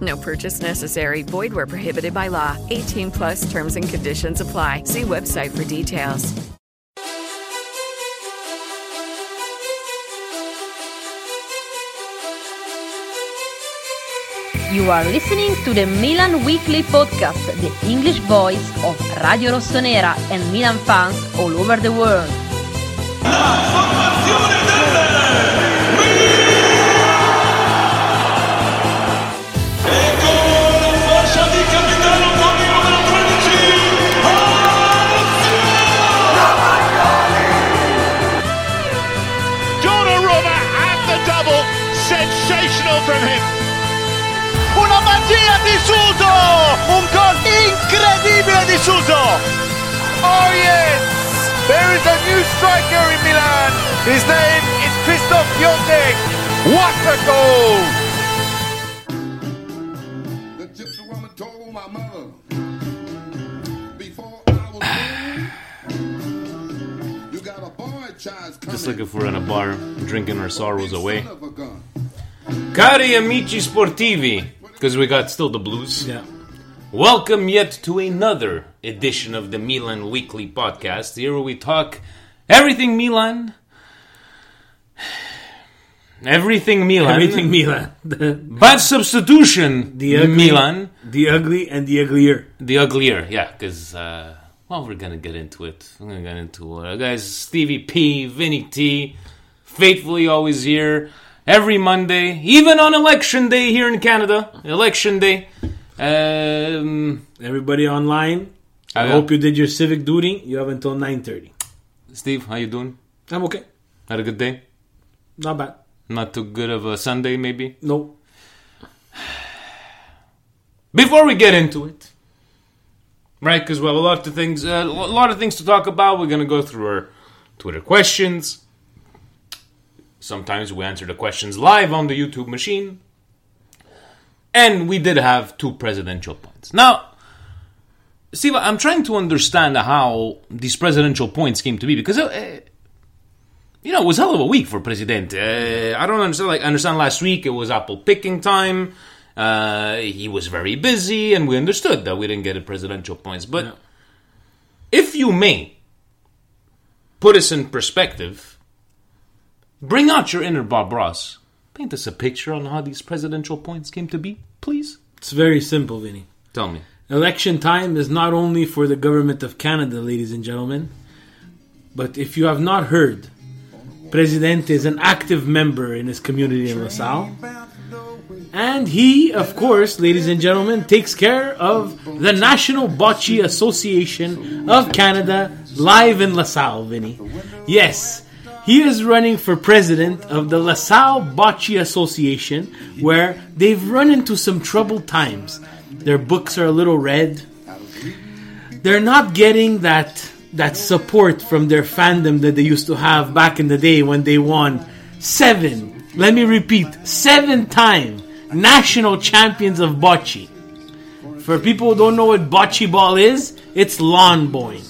No purchase necessary. Void where prohibited by law. 18 plus terms and conditions apply. See website for details. You are listening to the Milan Weekly Podcast, the English voice of Radio Rossonera and Milan fans all over the world. Ah, Suso! Un gol incredibile di Suso! Oh yes! There is a new striker in Milan. His name is Krzysztof Piątek. What a goal! The gypsy woman told my mother before I was born, you got a boy child coming. Just like if we're in a bar drinking our sorrows away. Son of a gun. Cari amici sportivi, because we got still the blues. Yeah. Welcome yet to another edition of the Milan Weekly Podcast. Here we talk everything Milan, everything Milan, Everything Milan. Bad substitution the ugly, Milan, The ugly and the uglier. the uglier. Yeah, because uh, well, we're gonna get into it. We're gonna get into it, guys. Stevie P, Vinny T, faithfully always here every Monday, even on election day here in Canada. Election day. Um, Everybody online. I yeah. hope you did your civic duty. You have until 9.30. Steve, how you doing? I'm okay. Had a good day? Not bad. Not too good of a Sunday, maybe. No. Before we get into it, right? Because we have a lot of things, uh, a lot of things to talk about. We're gonna go through our Twitter questions. Sometimes we answer the questions live on the YouTube machine, and we did have two presidential points. Now, Steve, I'm trying to understand how these presidential points came to be because. Uh, you know, it was hell of a week for President. Uh, I don't understand. Like, I understand last week it was apple picking time. Uh, he was very busy, and we understood that we didn't get a presidential points. But if you may put us in perspective, bring out your inner Bob Ross. Paint us a picture on how these presidential points came to be, please. It's very simple, Vinny. Tell me. Election time is not only for the government of Canada, ladies and gentlemen, but if you have not heard, President is an active member in his community in LaSalle. And he, of course, ladies and gentlemen, takes care of the National Bocce Association of Canada live in LaSalle, Vinny. Yes, he is running for president of the LaSalle Bocce Association, where they've run into some troubled times. Their books are a little red. They're not getting that that support from their fandom that they used to have back in the day when they won seven, let me repeat, seven time national champions of bocce. For people who don't know what bocce ball is, it's lawn bowling.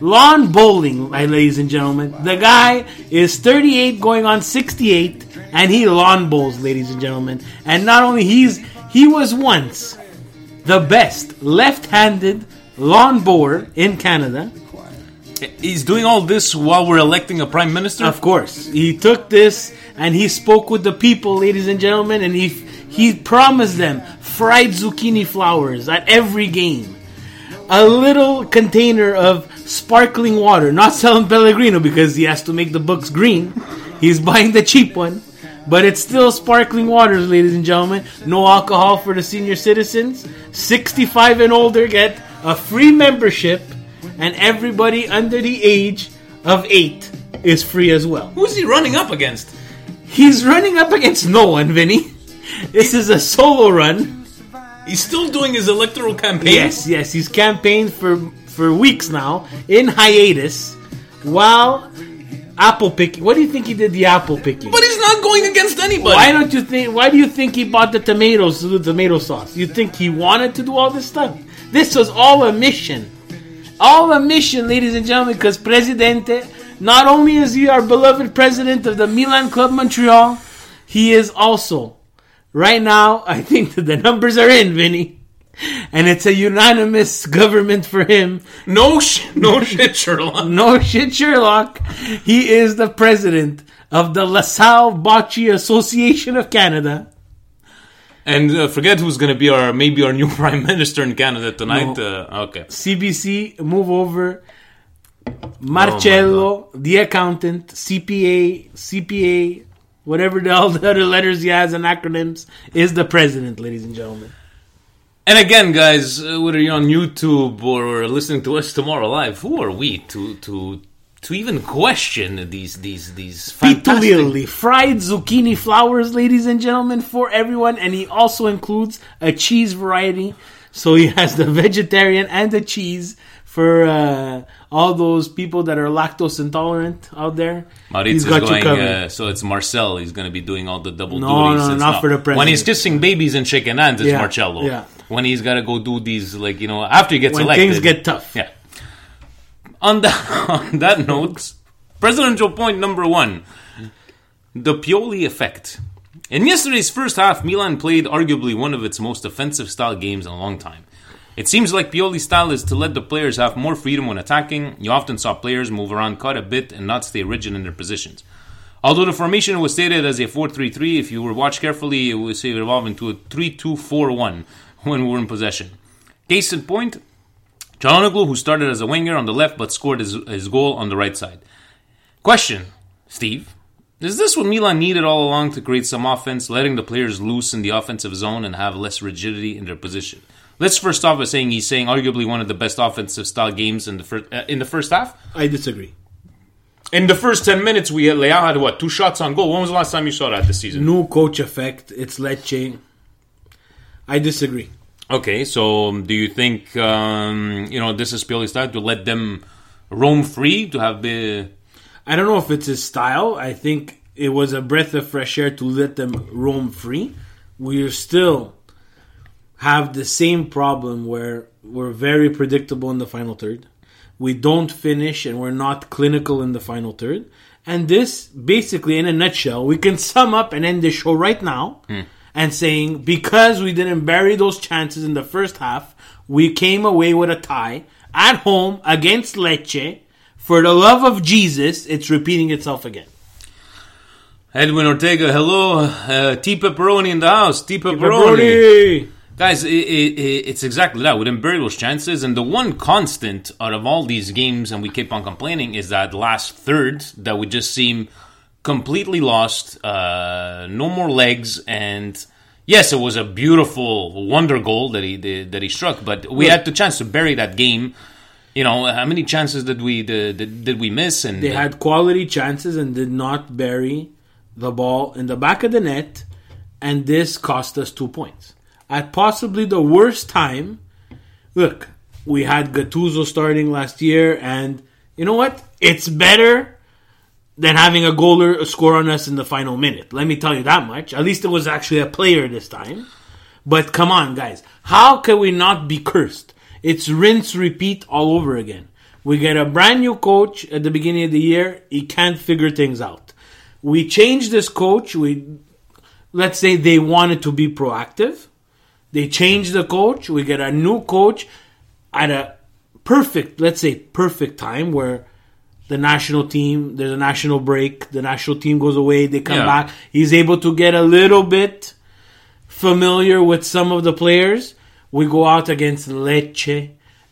Lawn bowling, my ladies and gentlemen. The guy is 38 going on 68 and he lawn bowls, ladies and gentlemen. And not only he's he was once the best left-handed lawn bower in Canada. He's doing all this while we're electing a prime minister? Of course, he took this and he spoke with the people, ladies and gentlemen, and he he promised them fried zucchini flowers at every game, a little container of sparkling water, not selling Pellegrino because he has to make the books green. He's buying the cheap one. But it's still sparkling waters, ladies and gentlemen. No alcohol for the senior citizens. 65 and older get a free membership, and everybody under the age of 8 is free as well. Who's he running up against? He's running up against no one, Vinny. This is a solo run. He's still doing his electoral campaign. Yes, yes, he's campaigned for for weeks now in hiatus while apple picking. What do you think he did the apple picking? But he's not going against anybody. Why don't you think? Why do you think he bought the tomatoes to do tomato sauce? You think he wanted to do all this stuff? This was all a mission, all a mission, ladies and gentlemen. Because Presidente, not only is he our beloved president of the Milan Club Montreal, he is also right now. I think that the numbers are in, Vinny. And it's a unanimous government for him. No, sh- no shit, Sherlock. No shit, Sherlock. He is the president of the LaSalle Bocce Association of Canada. And uh, forget who's going to be our maybe our new prime minister in Canada tonight. No. Uh, okay. CBC, move over. Marcello, the accountant, CPA, CPA, whatever the, all the other letters he has and acronyms, is the president, ladies and gentlemen. And again, guys, uh, whether you're on YouTube or listening to us tomorrow live, who are we to to to even question these these these fantastic? Fried zucchini flowers, ladies and gentlemen, for everyone, and he also includes a cheese variety. So he has the vegetarian and the cheese for uh, all those people that are lactose intolerant out there. Maurice He's is got you going, covered. uh, so it's Marcel. He's going to be doing all the double No, duties. no, not for the president. When he's kissing babies and shaking hands, it's Yeah, Marcello. yeah. When he's got to go do these, like you know, after he gets when elected, things get tough. Yeah. On that on that note, presidential point number one: the Pioli effect. In yesterday's first half, Milan played arguably one of its most offensive style games in a long time. It seems like Pioli's style is to let the players have more freedom when attacking. You often saw players move around quite a bit and not stay rigid in their positions. Although the formation was stated as a 4-3-3, if you were watched carefully, it would was evolving to a 3-2-4-1 when we were in possession. Case in point, Çalhanoğlu, who started as a winger on the left but scored his, his goal on the right side. Question, Steve. Is this what Milan needed all along to create some offense, letting the players loose in the offensive zone and have less rigidity in their position? Let's first off by saying he's saying arguably one of the best offensive style games in the first uh, in the first half. I disagree. In the first ten minutes, we had Leao had what two shots on goal. When was the last time you saw that this season? New coach effect. It's Lecce. I disagree. Okay, so um, do you think um, you know this is Pioli's style to let them roam free to have the I don't know if it's his style. I think it was a breath of fresh air to let them roam free. We are still have the same problem where we're very predictable in the final third. We don't finish and we're not clinical in the final third. And this, basically, in a nutshell, we can sum up and end the show right now and saying because we didn't bury those chances in the first half, we came away with a tie at home against Lecce. For the love of Jesus, it's repeating itself again. Edwin Ortega? Hello, uh, T Pepperoni in the house. T Pepperoni. Guys, it, it, it- it's exactly that. We didn't bury those chances, and the one constant out of all these games, and we keep on complaining, is that last third that we just seem completely lost. Uh, no more legs, and yes, it was a beautiful wonder goal that he did, that he struck, but we had the chance to bury that game. You know, how many chances did we did, did we miss? And They had quality chances and did not bury the ball in the back of the net, and this cost us two points. At possibly the worst time, look, we had Gattuso starting last year, and you know what? It's better than having a goaler score on us in the final minute. Let me tell you that much. At least it was actually a player this time. But come on, guys. How can we not be cursed? It's rinse, repeat all over again. We get a brand new coach at the beginning of the year. He can't figure things out. We change this coach. We, let's say they wanted to be proactive. They change the coach. We get a new coach at a perfect, let's say, perfect time where the national team, there's a national break, the national team goes away, they come Yeah. back. He's able to get a little bit familiar with some of the players. We go out against Lecce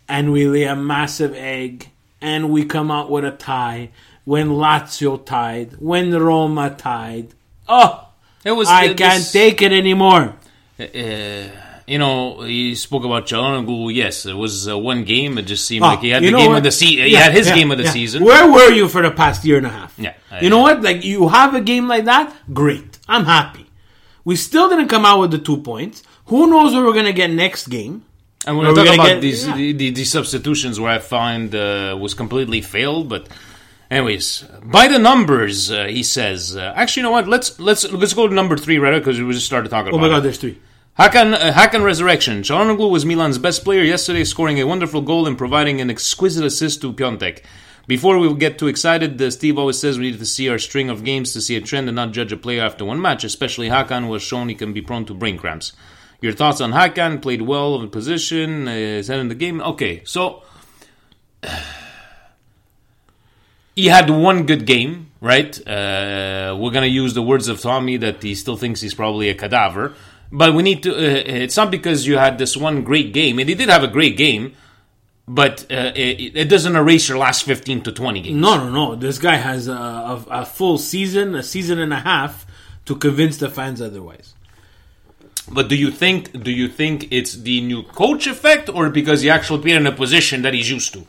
and we lay a massive egg and we come out with a tie. When Lazio tied, when Roma tied. Oh, It was I can't take it anymore. Uh, you know, he spoke about Çalhanoğlu. Yes, it was uh, one game. It just seemed Oh, like he had the game what? of the season. He Yeah, had his yeah, game of the yeah. season. Where were you for the past year and a half? Yeah, uh, You know what? Like you have a game like that, great. I'm happy. We still didn't come out with the two points. Who knows what we're gonna get next game? And we're Are going we to talk about get- these the, the, the substitutions where I find uh, was completely failed. But anyways, by the numbers, uh, he says. Uh, actually, you know what? Let's let's let's go to number three right because we just started talking Oh about. my it. god, there's three. Hakan, uh, Hakan Resurrection. Çalhanoğlu was Milan's best player yesterday, scoring a wonderful goal and providing an exquisite assist to Piątek. Before we get too excited, uh, Steve always says we need to see our string of games to see a trend and not judge a player after one match, especially Hakan was shown he can be prone to brain cramps. Your thoughts on Hakan? Played well in position, uh, his in the game. Okay, so he had one good game, right? Uh, we're gonna use the words of Tommy that he still thinks he's probably a cadaver, but we need to. Uh, it's not because you had this one great game, and he did have a great game, but uh, it, it doesn't erase your last fifteen to twenty games. No, no, no. This guy has a, a, a full season, a season and a half to convince the fans otherwise. But do you think? Do you think it's the new coach effect, or because he actually played in a position that he's used to?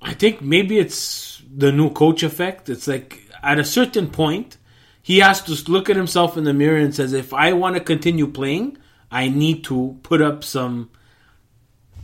I think maybe it's the new coach effect. It's like at a certain point, he has to look at himself in the mirror and says, "If I want to continue playing, I need to put up some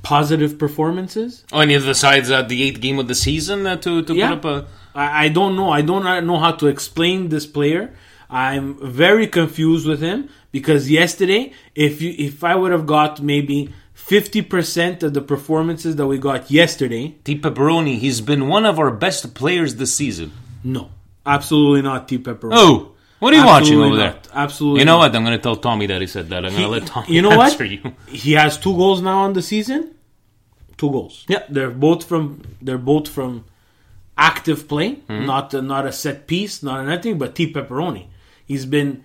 positive performances." Oh, and he decides at the eighth game of the season uh, to to Yeah. put up a. I, I don't know. I don't know how to explain this player. I'm very confused with him because yesterday, if you if I would have got maybe fifty percent of the performances that we got yesterday, T. Pepperoni, he's been one of our best players this season. no, absolutely not. T. Pepper. Oh, what are you watching Absolutely over not. there? Absolutely You know not. what? I'm going to tell Tommy that he said that. I'm going to let Tommy you know what? answer you. He has two goals now on the season. Two goals. Yeah. they're both from they're both from active play, Mm-hmm. not not a set piece, not anything. But T Pepperoni, he's been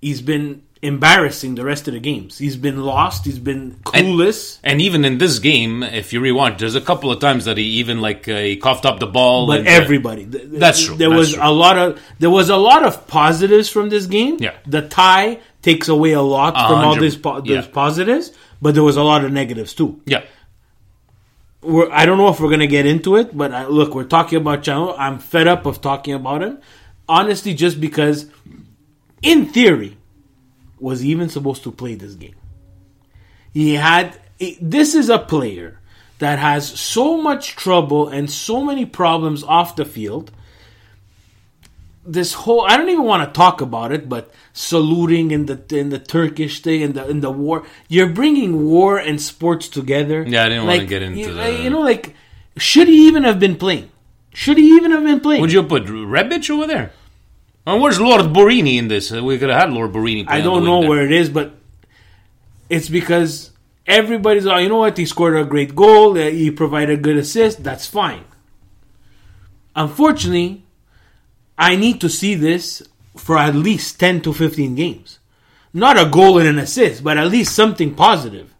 he's been embarrassing the rest of the games. He's been lost. He's been clueless. And even in this game, if you rewatch, there's a couple of times that he even like uh, he coughed up the ball. but and, uh, everybody, th- th- That's true, There that's was true. a lot of there was a lot of positives from this game. Yeah. the tie takes away a lot from all these po- these yeah. positives, but there was a lot of negatives too. yeah, we're, I don't know if we're gonna get into it, but I, look, we're talking about Chano. I'm fed up of talking about him. Honestly, just because, in theory, was even supposed to play this game? He had. This is a player that has so much trouble and so many problems off the field. This whole I don't even want to talk about it, but saluting in the in the Turkish thing in the in the war, you're bringing war and sports together. Yeah, I didn't wanna get into you, the- you know, like should he even have been playing? Should he even have been playing? would you put Rebic over there? And where's Lord Borini in this? We could have had Lord Borini. I don't know where it is, but it's because everybody's like, you know what? He scored a great goal. uh, He provided a good assist. That's fine. Unfortunately, I need to see this for at least 10 to 15 games. Not a goal and an assist, but at least something positive.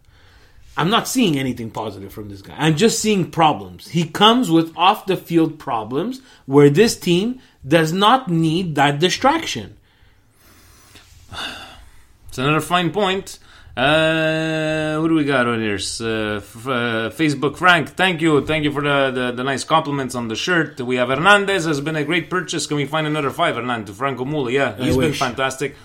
I'm not seeing anything positive from this guy. I'm just seeing problems. He comes with off the field problems where this team does not need that distraction. It's another fine point. Uh, who do we got on here? Uh, f- uh, Facebook Frank, thank you, thank you for the, the, the nice compliments on the shirt. We have Hernandez has been a great purchase. Can we find another five, Hernandez? Franco Mula, yeah, he's been wish. fantastic.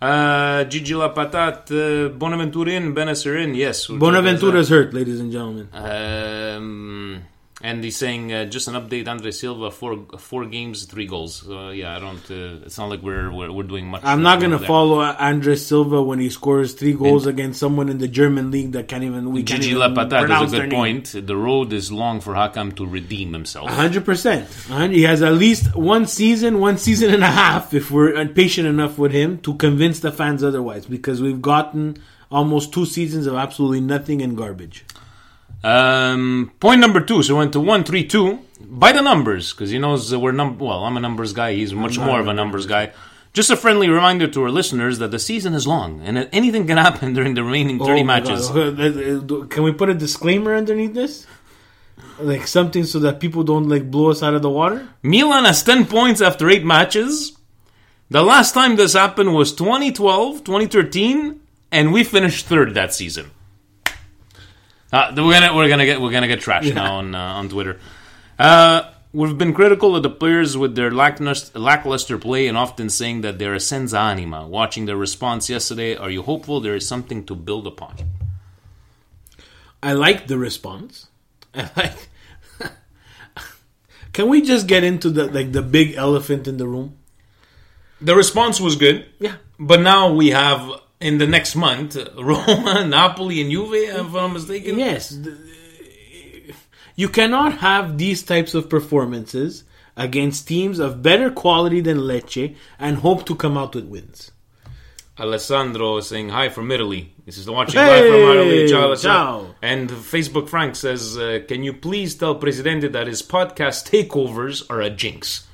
Uh, Gigi La Patat, uh, Bonaventura in, Bennacer in, yes. Bonaventura's hurt, ladies and gentlemen. Um, and he's saying uh, just an update. Andre Silva, four four games, three goals. So yeah, I don't. Uh, it's not like we're we're, we're doing much. I'm not gonna there. follow Andres Silva when he scores three goals against someone in the German league that can't even we can't Gigi Lapata is a good name. point. The road is long for Hakan to redeem himself. hundred percent. He has at least one season, one season and a half, if we're patient enough with him to convince the fans otherwise. Because we've gotten almost two seasons of absolutely nothing and garbage. Um, point number two. So we went to one, three, two by the numbers because he knows we're num. Well, I'm a numbers guy. He's much more of a numbers guy. Just a friendly reminder to our listeners that the season is long and that anything can happen during the remaining 30 Oh my matches. God. Can we put a disclaimer underneath this? Like something so that people don't like blow us out of the water. Milan has 10 points after 8 matches. The last time this happened was 2012, 2013, and we finished third that season. Uh, we're gonna we're gonna get we're gonna get trashed now on uh, on Twitter. Uh, we've been critical of the players with their lackluster, lackluster play and often saying that they're a senza anima. Watching their response yesterday, are you hopeful there is something to build upon? I like the response. I like. Can we just get into the like the big elephant in the room? The response was good. Yeah. But now we have in the next month Roma, Napoli, and Juve. If I'm mistaken. Yes. You cannot have these types of performances against teams of better quality than Lecce and hope to come out with wins. Alessandro is saying hi from Italy. This is the watching Hey, live from Italy. Ciao, ciao. And Facebook Frank says, uh, "Can you please tell Presidente that his podcast takeovers are a jinx?"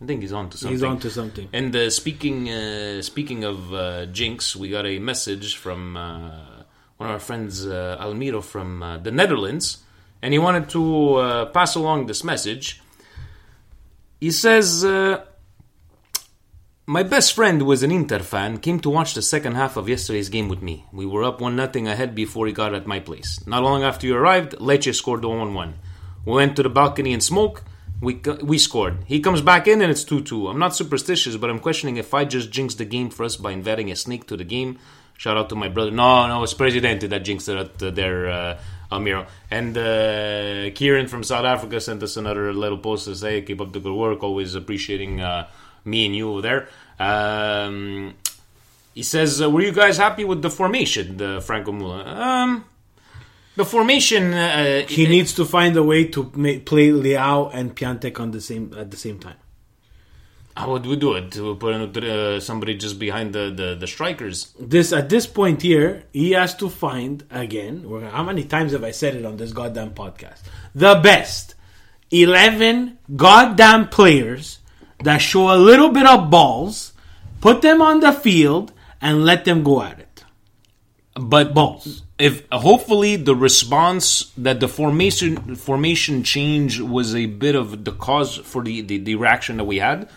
I think he's on to something. He's on to something. And uh, speaking uh, speaking of uh, jinx, we got a message from uh, one of our friends, uh, Almiro from uh, the Netherlands, and he wanted to uh, pass along this message. He says. Uh, my best friend who was an Inter fan came to watch the second half of yesterday's game with me. We were up 1 0 ahead before he got at my place. Not long after you arrived, Lecce scored the 1 1. We went to the balcony and smoke. We, we scored. He comes back in and it's 2 2. I'm not superstitious, but I'm questioning if I just jinxed the game for us by inviting a snake to the game. Shout out to my brother. No, no, it's Presidente that jinxed it uh, there, uh, Almiro. And uh, Kieran from South Africa sent us another little post to say, keep up the good work. Always appreciating uh, me and you over there. Um, he says, uh, "Were you guys happy with the formation, the Franco Mula?" Um, the formation. Uh, He needs to find a way to ma- play Leao and Piątek on the same at the same time. How would we do it? We put uh, somebody just behind the, the, the strikers. This at this point here, he has to find again. How many times have I said it on this goddamn podcast? The best eleven goddamn players that show a little bit of balls, put them on the field, and let them go at it. But Balls. if hopefully the response that the formation formation change was a bit of the cause for the, the, the reaction that we had,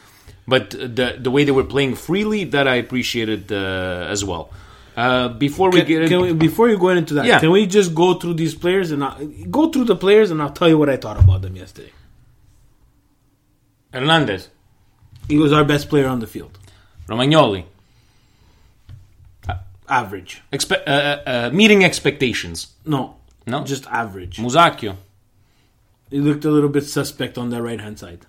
but the the way they were playing freely that I appreciated uh, as well. Uh, before we Can, get can we, before you go into that, Yeah. can we just go through these players and I'll, go through the players and I'll tell you what I thought about them yesterday. Hernandez, He was our best player on the field. Romagnoli, Average. expe- uh, uh, uh, meeting expectations. No. No? Just average. Musacchio, He looked a little bit suspect on the right hand side.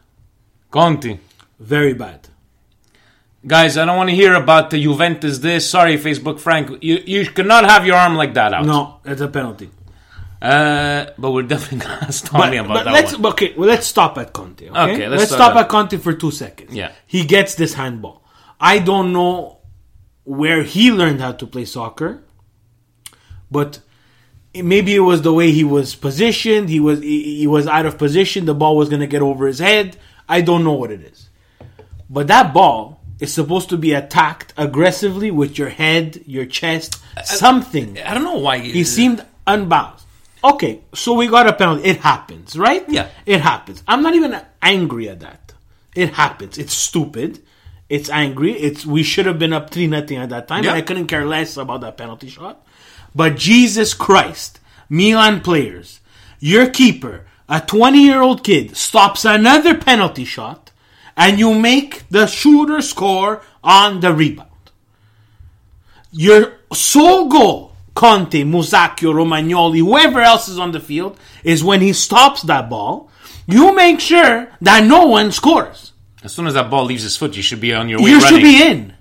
Conti. Very bad. Guys, I don't want to hear about the Juventus this. Sorry, Facebook Frank. You you cannot have your arm like that out. No, that's a penalty. Uh, but we're definitely going to Tommy about but that let's one. okay. Well, let's stop at Conti. Okay, Okay, let's let's, start stop at- at Conti for two seconds. Yeah. he gets this handball. I don't know where he learned how to play soccer, but maybe it was the way he was positioned. He was he, he was out of position. The ball was going to get over his head. I don't know what it is, but that ball is supposed to be attacked aggressively with your head, your chest, something. I don't know why He seemed unbalanced. Okay, so we got a penalty. It happens, right? Yeah. It happens. I'm not even angry at that. It happens. It's stupid. It's angry. It's we should have been up three nothing at that time. Yeah. I couldn't care less about that penalty shot. But Jesus Christ, Milan players, your keeper, a 20 year old kid, stops another penalty shot, and you make the shooter score on the rebound. Your sole goal, Conti, Musacchio, Romagnoli, whoever else is on the field, is when he stops that ball, you make sure that no one scores. As soon as that ball leaves his foot, you should be on your way You running. should be in.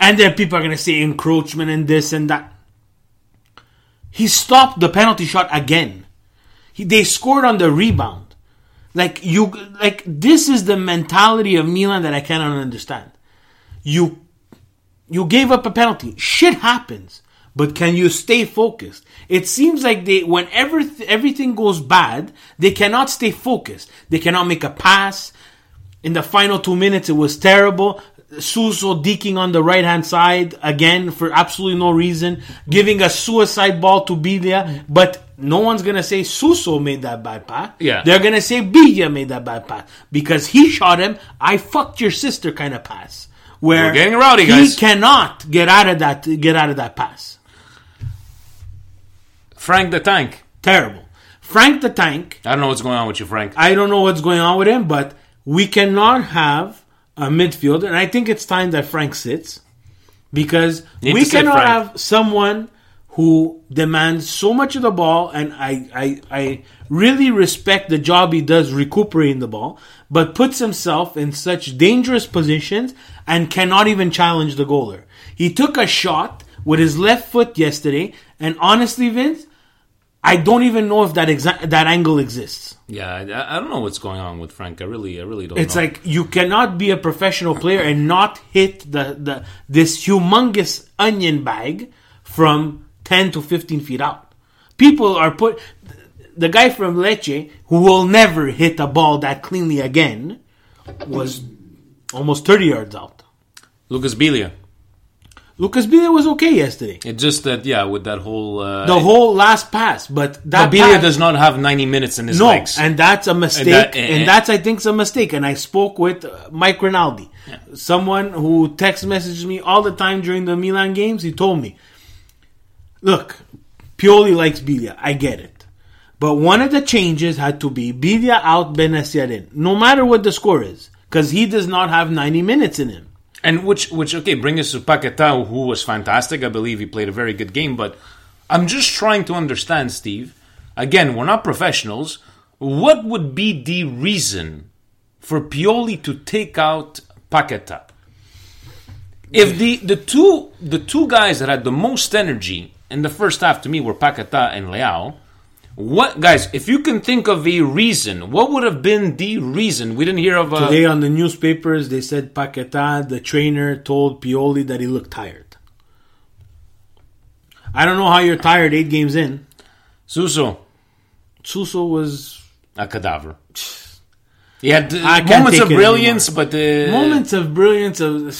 And then people are going to say encroachment and this and that. He stopped the penalty shot again. He, they scored on the rebound. Like you, like this is the mentality of Milan that I cannot understand. You, you gave up a penalty. Shit happens, but can you stay focused? It seems like they, whenever th- everything goes bad, they cannot stay focused. They cannot make a pass. In the final two minutes, it was terrible. Suso deking on the right hand side again for absolutely no reason, giving a suicide ball to Biglia, but no one's gonna say Suso made that bad pass. Yeah. They're gonna say Biglia made that bad pass because he shot him. I fucked your sister kind of pass. Where We're getting rowdy, guys. he guys. cannot get out of that get out of that pass. Frank the Tank. Terrible. Frank the Tank I don't know what's going on with you, Frank. I don't know what's going on with him, but we cannot have a midfielder, and I think it's time that Frank sits because Need we cannot have someone who demands so much of the ball, and I, I, I really respect the job he does recuperating the ball, but puts himself in such dangerous positions and cannot even challenge the goaler. He took a shot with his left foot yesterday, and honestly, Vince, I don't even know if that exa- that angle exists. Yeah, I, I don't know what's going on with Frank. I really, I really don't. It's know. like you cannot be a professional player and not hit the, the this humongous onion bag from ten to fifteen feet out. People are put the guy from Lecce who will never hit a ball that cleanly again was almost thirty yards out. Lucas Biglia. Lucas Biglia was okay yesterday. It's just that, yeah, with that whole. Uh, The whole last pass, but that Biglia pass- does not have 90 minutes in his no, legs. and that's a mistake, and, that- and- that's I think a mistake. And I spoke with uh, Mike Rinaldi, someone who text messages me all the time during the Milan games. He told me, "Look, Pioli likes Biglia. I get it, but one of the changes had to be Biglia out, Bennacer in, no matter what the score is, because he does not have ninety minutes in him." And which, which okay, bring us to Paqueta, who was fantastic. I believe he played a very good game. But I'm just trying to understand, Steve. Again, we're not professionals. What would be the reason for Pioli to take out Paqueta? If the, the two the two guys that had the most energy in the first half to me were Paqueta and Leao, what guys? If you can think of a reason, what would have been the reason? We didn't hear of a Today on the newspapers, they said Paqueta, the trainer, told Pioli that he looked tired. I don't know how you're tired eight games in. Suso. Suso was a cadaver. He had uh, moments of brilliance, but uh, moments of brilliance. Of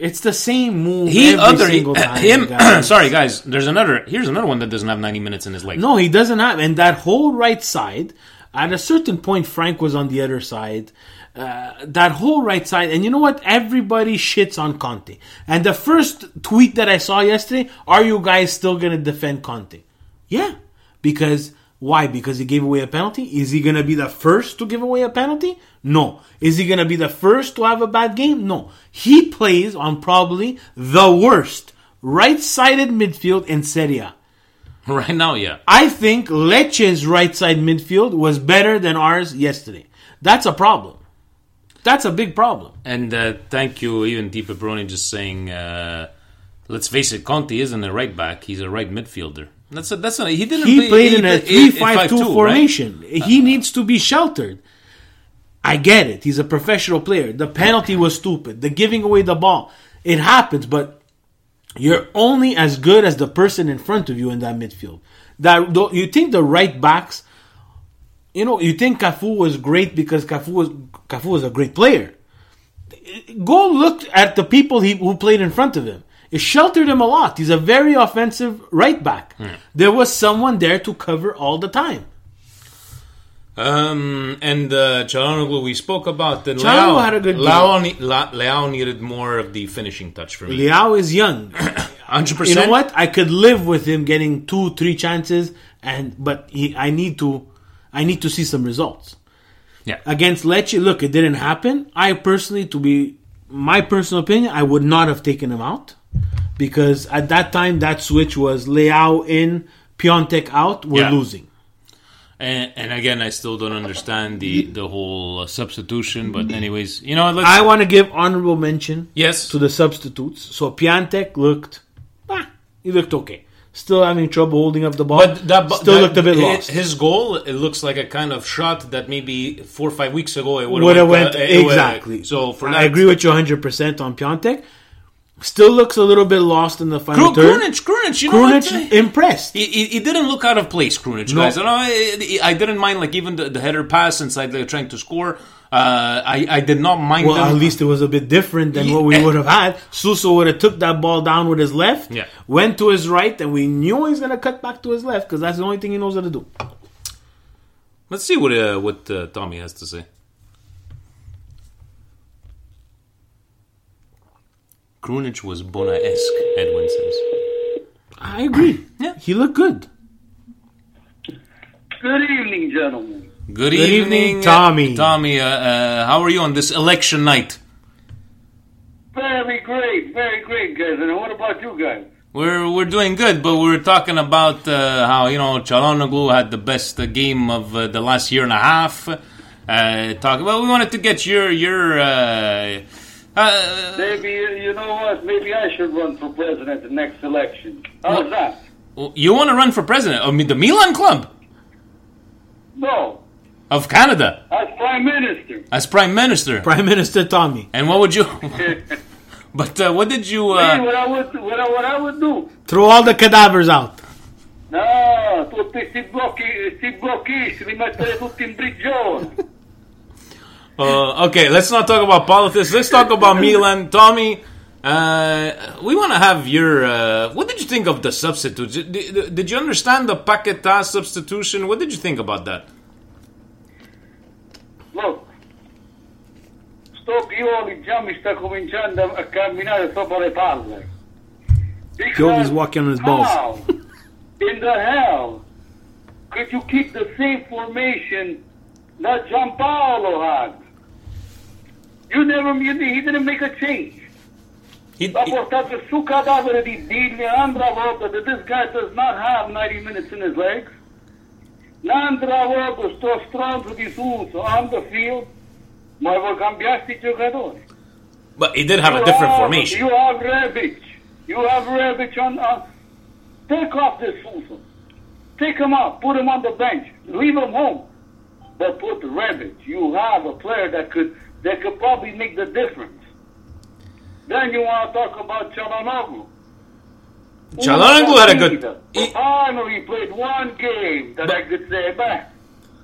it's the same move. he every other single time, him. guys. sorry, guys. There's another. Here's another one that doesn't have 90 minutes in his leg. No, he doesn't have. And that whole right side, at a certain point, Frank was on the other side. Uh, that whole right side, and you know what? Everybody shits on Conti. And the first tweet that I saw yesterday: Are you guys still going to defend Conti? Yeah, because why? Because he gave away a penalty. Is he going to be the first to give away a penalty? No. Is he going to be the first to have a bad game? No. He plays on probably the worst right-sided midfield in Serie A. Right now, yeah. I think Lecce's right side midfield was better than ours yesterday. That's a problem. That's a big problem. And uh, thank you, even Deep Brony, just saying. Uh, let's face it, Conti isn't a right back; he's a right midfielder. That's a, that's a, he didn't. He play, played in a he- 3-5-2 5-2, right? formation. He uh-huh. needs to be sheltered. I get it. He's a professional player. The penalty was stupid. The giving away the ball. It happens, but you're only as good as the person in front of you in that midfield. That you think the right backs, you know, you think Cafu was great because Cafu was Cafu was a great player. Go look at the people he, who played in front of him. It sheltered him a lot. He's a very offensive right back. There was someone there to cover all the time. Um, and uh, Çalhanoğlu, we spoke about. Çalhanoğlu Leao had a good Leao, ne- La- Leao needed more of the finishing touch for me. Leao is young. 100%. you know what? I could live with him getting two, three chances, and but he, I need to, I need to see some results Yeah. against Lecce. Look, it didn't happen. I personally, to be my personal opinion, I would not have taken him out because at that time that switch was Leao in, Piątek out. We're Yeah. losing. And, and again, I still don't understand the the whole uh, substitution. But anyways, you know, let's. I want to give honorable mention yes. to the substitutes. So Piątek looked, ah, he looked okay. Still having trouble holding up the ball. But that still that- looked a bit his, lost. His goal, it looks like a kind of shot that maybe four or five weeks ago it would would have went, went uh, it would- exactly. So for I that, agree with you 100 percent on Piątek. Still looks a little bit lost in the final Kru- third. Krunic, Krunic, you know what? Impressed. He, he, he didn't look out of place, Krunic, No. guys. I, know, I, I didn't mind like even the, the header pass inside the trying to score. Uh, I I did not mind Well, them. at least it was a bit different than what we would have had. Suso would have took that ball down with his left, Yeah. went to his right, and we knew he was going to cut back to his left because that's the only thing he knows how to do. Let's see what uh, what uh, Tommy has to say. Krunic was Bona-esque, Edwin says. I agree. Yeah. He looked good. Good evening, gentlemen. Good, evening, uh, Tommy. Tommy, uh, uh, how are you on this election night? Very great, very great, guys. And what about you guys? We're we're doing good, but we are talking about uh, how you know Çalhanoğlu had the best uh, game of uh, the last year and a half. Uh, talk well, we wanted to get your your. Uh, uh, Maybe, you know what? Maybe I should run for president the next election. How's that? you want to run for president? I mean, the Milan club No, of Canada as prime minister. as prime minister. Prime Minister Tommy. And what would you? but uh, what did you? See Uh, what I would, what I, what I would do? Throw all the cadavers out. No, tutti sti blocchi, sti blocchi, li mettere tutti in prigione. Uh, okay, let's not talk about politics. Let's talk about Milan. Tommy, uh, we want to have your. Uh, what did you think of the substitutes? Did, did, did you understand the Paquetá substitution? What did you think about that? Look, sto Pioli già mi sta cominciando a camminare sopra le palle. Pioli's walking on his balls. In the hell could you keep the same formation that Giampaolo had? You never, you, he didn't make a change. He, Ha he- portato su cadavere di Digli un'altra that this guy does not have 90 minutes in his legs. Un'altra volta sto stronzo di Suso on the field. Ma vuoi cambiarsi i giocatori? but he did have a different have- formation. You have Rebic. You have Rebic on. on take off this Suso. Take him out. Put him on the bench. Leave him home. But put Rebic. You have a player that could that could probably make the difference. Then you want to talk about Chalanoglu. Çalhanoğlu had a good- he- Finally, played one game that I could say, beh,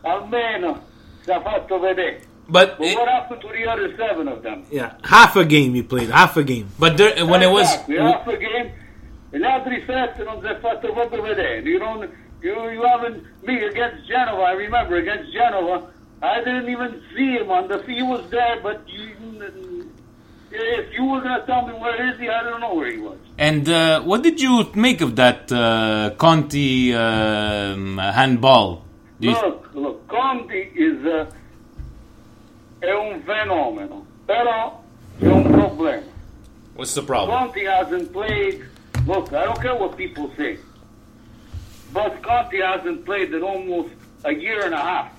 almeno si è fatto vedere. But But what happened to the other seven of them? Yeah, half a game he played, half a game. but there, when it was half a game, gli altri sette non si è fatto proprio vedere. You don't, you, you haven't, me against Genova, I remember against Genova, I didn't even see him on the field. He was there, but you, if you were going to tell me where is he, I don't know where he was. and uh, what did you make of that uh, Conti um, handball? Do Look, look, Conti is a, è un fenomeno, però c'è un problema. what's the problem? Conti hasn't played. Look, I don't care what people say, but Conti hasn't played in almost a year and a half.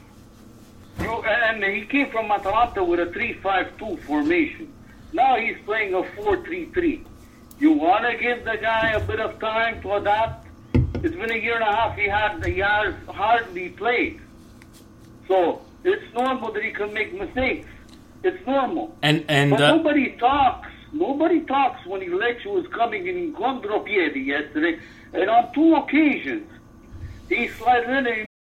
You, and he came from Atalanta with a 3-5-2 formation. Now he's playing a 4-3-3. You want to give the guy a bit of time to adapt? It's been a year and a half. He had he has hardly played, so it's normal that he can make mistakes. It's normal. And and But uh, nobody talks. Nobody talks when Election was coming in contropiedi yesterday, and on two occasions he slid in and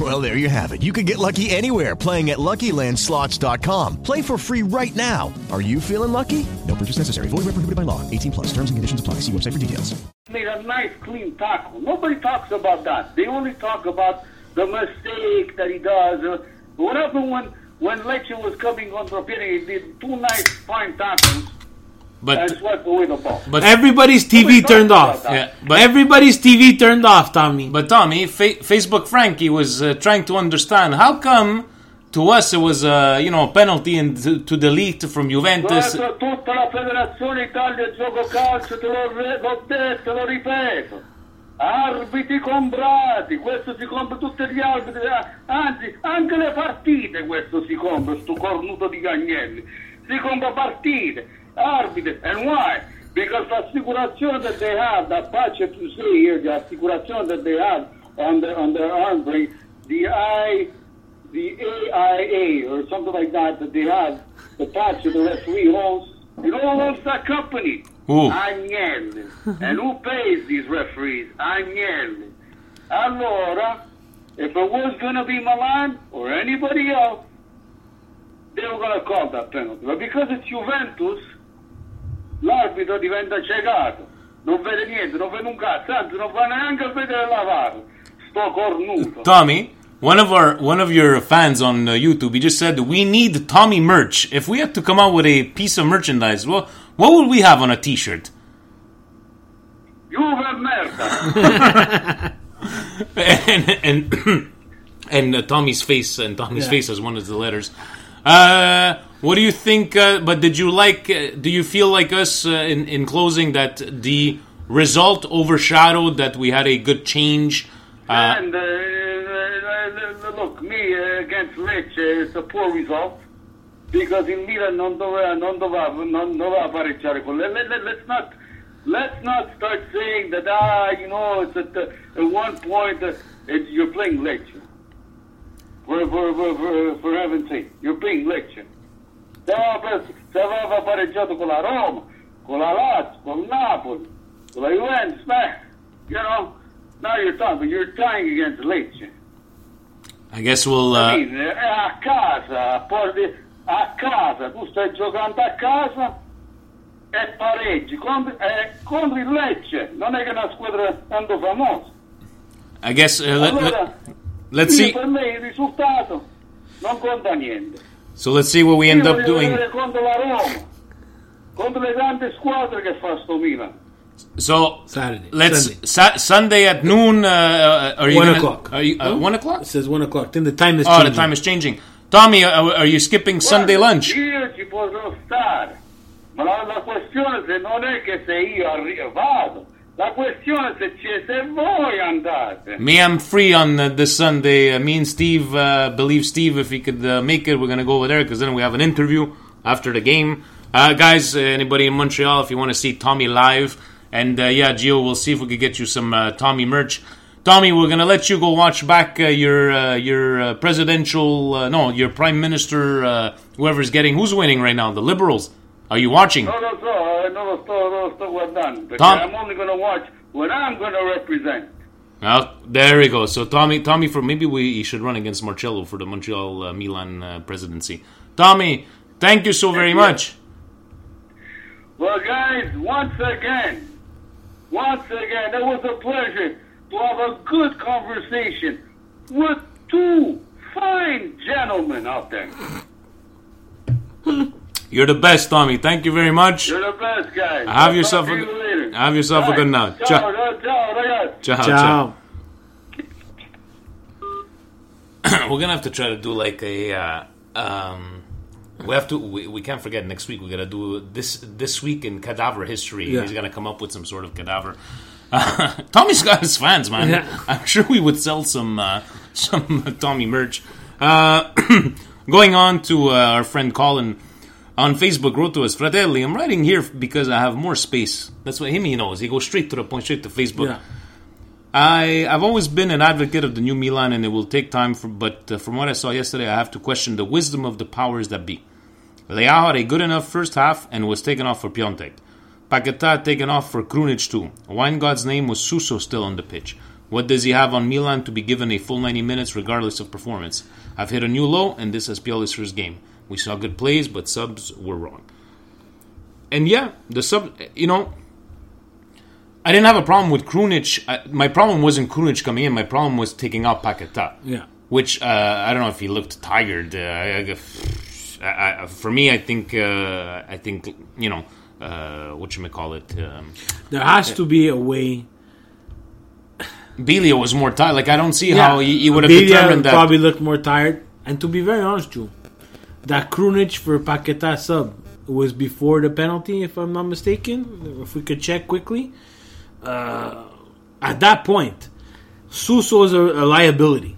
Well, there you have it. You can get lucky anywhere playing at LuckyLandSlots.com. Play for free right now. Are you feeling lucky? No purchase necessary. Void where prohibited by law. 18 plus. Terms and conditions apply. See website for details. made a nice clean tackle. Nobody talks about that. They only talk about the mistake that he does. Uh, what happened when when Lecce was coming on contropiede, he did two nice fine tackles But- and swept away the ball. But Everybody's TV turned off. Yeah, but Everybody's TV turned off, Tommy. But Tommy, Fa- Facebook Frankie was uh, trying to understand how come to us it was uh, you know a penalty and to, to delete from Juventus. Guarda, tutta la federazione Italia gioco calcio, te l'ho, re- l'ho detto, lo ripeto. Arbitri comprati, questo si compra tutti gli arbitri, ah, anzi anche le partite questo si compra, sto cornuto di Gagnelli. Si compra partite, arbitri, and why? Because the assicurazione that they have, the patch that you see here, the assicurazione that they have on their, on their arm ring, the I, the AIA or something like that that they have, the patch that the referee owns, it all owns that company. Agnelli. and who pays these referees? Agnelli. Allora, if it was going to be Milan or anybody else, they were going to call that penalty. But because it's Juventus, l'arbitro diventa ciecato. Non vede niente, non vede un cazzo, anzi non va neanche a vedere la VAR. Sto cornuto. Tommy, one of our one of your fans on uh, YouTube, he just said we need Tommy merch. If we had to come out with a piece of merchandise, well, what would we have on a T-shirt? Juve merda. and and, and uh, Tommy's face and Tommy's Yeah. face as one of the letters. Uh, what do you think? Uh, but did you like? Uh, do you feel like us uh, in in closing that the result overshadowed that we had a good change? Uh, and uh, uh, look, me against Lecce it's a poor result because in Milan non doveva, non let, let, let's not let's not start saying that ah you know it's at, at one point uh, you're playing Lecce for, for, for, for, for heaven's sake you're playing Lecce se aveva, pareggiato con la Roma con la Lazio con il Napoli con la Juventus beh, you know now you're talking but you're tying against Lecce I guess we'll. Uh, a casa, a casa, tu stai giocando a casa e pareggi contro, eh, contro il Lecce, non è che è una squadra tanto famosa. I guess uh, let, Allora, let, io see. per me il risultato non conta niente. So let's see what we end up doing. contro la Roma, contro le tante squadre che fa sto Milan. So Saturday. let's Sunday. Sa- Sunday at noon. Uh, are you one gonna- o'clock. Are you, uh, Huh? One o'clock. It says one o'clock. Then the time is Oh, changing. the time is changing. Tommy, uh, are you skipping Sunday lunch? Io ci posso stare, ma la, la questione se non è che se io arri- vado, la questione se, c'è, se voi andate. Me, I'm free on uh, this Sunday. Uh, me and Steve uh, believe Steve if he could uh, make it, we're gonna go over there because then we have an interview after the game. Uh, guys, uh, anybody in Montreal, if you want to see Tommy live, and yeah, Gio, we'll see if we could get you some Tommy merch. Tommy, we're gonna let you go watch back your your presidential, no, your prime minister, whoever's getting, who's winning right now? The Liberals. Are you watching? Non lo so, eh, non lo sto, non lo sto Tom- I'm only gonna watch what I'm gonna represent. Well, there we go. So Tommy, Tommy, for maybe we should run against Marcello for the Montreal uh, Milan uh, presidency. Tommy, thank you so very much. Well, guys, once again, once again, it was a pleasure to have a good conversation with two fine gentlemen out there. You're the best, Tommy. Thank you very much. You're the best, guys. Have I'll yourself talk a you have yourself a good night. Ciao, Ciao. ciao, ciao. Ciao, Ciao. ciao. We're gonna have to try to do like a. Uh, um, we have to. We, we can't forget next week. We gotta do this this week in cadaver history. Yeah. He's gonna come up with some sort of cadaver. Uh, Tommy's got his fans, man. Yeah. I'm sure we would sell some uh, some Tommy merch. Uh, going on to uh, our friend Colin on Facebook wrote to us, Fratelli, I'm writing here because I have more space. That's what him he knows. He goes straight to the point, straight to Facebook. Yeah. I I've always been an advocate of the new Milan, and it will take time. For, but uh, from what I saw yesterday, I have to question the wisdom of the powers that be. Leao had a good enough first half and was taken off for Piątek. Paqueta taken off for Krunic too. Why in God's name was Suso still on the pitch? What does he have on Milan to be given a full 90 minutes regardless of performance? I've hit a new low, and this is Pioli's first game. We saw good plays, but subs were wrong. And yeah, the sub, you know, I didn't have a problem with Krunic. I, my problem wasn't Krunic coming in. My problem was taking out Paqueta. Yeah. which uh, I don't know if he looked tired. Uh, I, I, for me, I think uh, I think you know uh, what you may call it. Um, There has to be a way. Biglia was more tired. Like I don't see Yeah, how he, he would have Biglia determined that. Probably looked more tired. And to be very honest, Joe, that Krunic for Paqueta sub was before the penalty, if I'm not mistaken. If we could check quickly, uh, at that point, Suso is a, a liability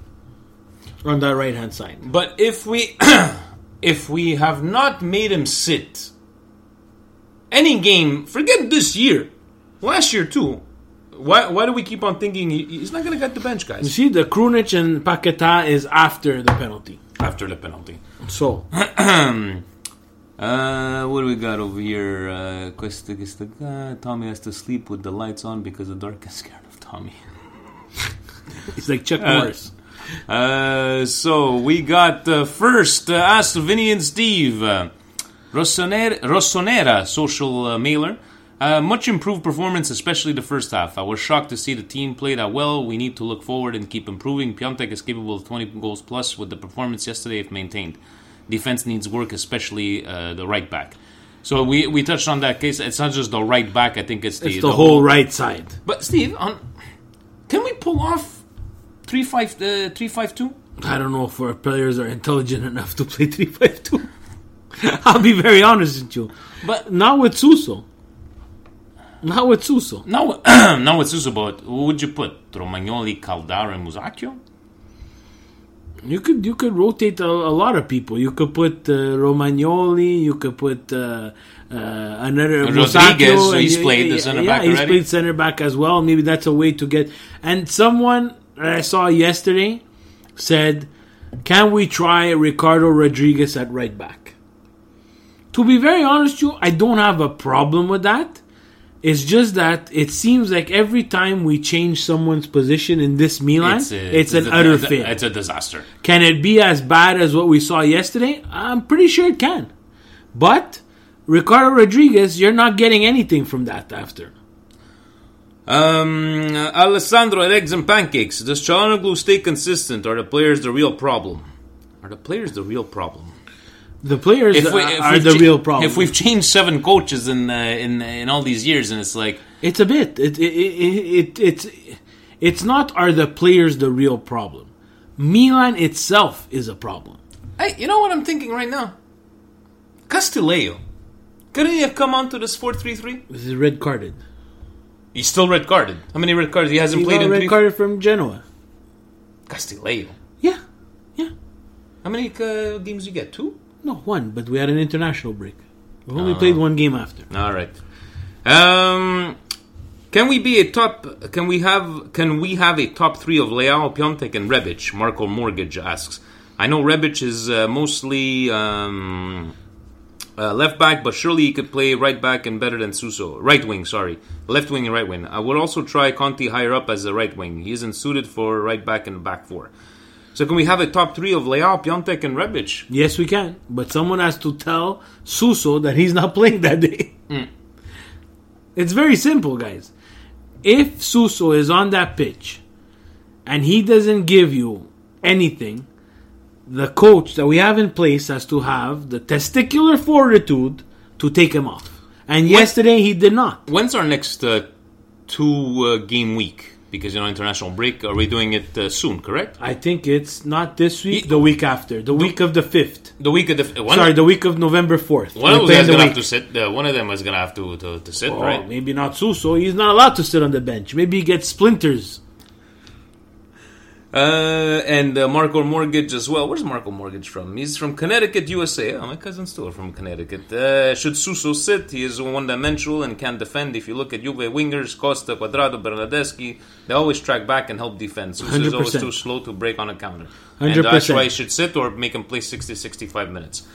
on that right hand side. But if we if we have not made him sit any game, forget this year, last year too. Why why do we keep on thinking he, he's not going to get the bench, guys? You see, the Krunic and Paqueta is after the penalty. After the penalty. So, uh, what do we got over here? Uh, questa, questa, uh, Tommy has to sleep with the lights on because the dark is scared of Tommy. It's like Chuck Uh, Norris. Uh, so we got uh, first uh, Ask Vinny and Steve. Uh, Rossonera, Rossonera social uh, mailer. Uh, much improved performance, especially the first half. I was shocked to see the team play that well. We need to look forward and keep improving. Piątek is capable of 20 goals plus with the performance yesterday if maintained. Defense needs work, especially uh, the right back. So we, we touched on that case. It's not just the right back. I think it's the, It's the whole right side. But Steve, on, can we pull off three five uh, three five two? I don't know if our players are intelligent enough to play three five two. I'll be very honest with you. But not with Suso. Not with Suso. No, no, it's Suso, but who would you put? Romagnoli, Caldara, and Musacchio? You could you could rotate a, a lot of people. You could put uh, Romagnoli. You could put uh, uh, another Rodriguez, Musacchio, so he's played the center yeah, back he's already. played center back as well. Maybe that's a way to get. And someone that I saw yesterday said, "Can we try Ricardo Rodriguez at right back?" To be very honest, with you, I don't have a problem with that. It's just that it seems like every time we change someone's position in this Milan, it's, a- an a- utter a- fail. It's a disaster. Can it be as bad as what we saw yesterday? I'm pretty sure it can. But Ricardo Rodriguez, you're not getting anything from that after. Um, Alessandro at Eggs and Pancakes. Does Çalhanoğlu stay consistent? Are the players the real problem? Are the players the real problem? The players If we- are, if are we've the cha- real problem. If we've changed seven coaches in uh, in in all these years, and it's like it's a bit. It, it, it, it, it's it's not are the players the real problem. Milan itself is a problem. Hey, you know what I'm thinking right now? Castillejo. Couldn't he have come onto this 4 3 3? This is red carded. He's still red carded. How many red cards? He hasn't He played in red three. carded from Genoa. Castillejo. Yeah, yeah. How many uh, games you get? Two? No, one. But we had an international break. We only Oh. played one game after. All right. Um, can we be a top? Can we have? Can we have a top three of Leao, Piątek, and Rebic? Marco Mortgage asks. I know Rebic is uh, mostly um, uh, left back, but surely he could play right back and better than Suso. Right wing, sorry, left wing and right wing. I would also try Conti higher up as a right wing. He isn't suited for right back and back four. So can we have a top three of Leao, Piątek, and Rebic? Yes, we can. But someone has to tell Suso that he's not playing that day. Mm. It's very simple, guys. If Suso is on that pitch and he doesn't give you anything, the coach that we have in place has to have the testicular fortitude to take him off. And yesterday he did not. When's our next uh, two uh, game week? Because you know international break. Are we doing it uh, soon? Correct. I think it's not this week, the week after, the week of the 5th. The week of the one Sorry, the week of November 4th. One of them those play guys the gonna week. have to sit. Uh, one of them is gonna have to to, to sit, Oh, right? Maybe not Suso. He's not allowed to sit on the bench. Maybe he gets splinters. Uh, and uh, Marco Mortgage as well. Where's Marco Mortgage from? He's from Connecticut, USA. Oh, my cousin's still from Connecticut. Uh, should Suso sit? He is one-dimensional and can defend. If you look at Juve wingers, Costa, Cuadrado, Bernardeschi, they always track back and help defend. Suso is always too slow to break on a counter. And that's 100%. why he should sit or make him play 60, 65 minutes.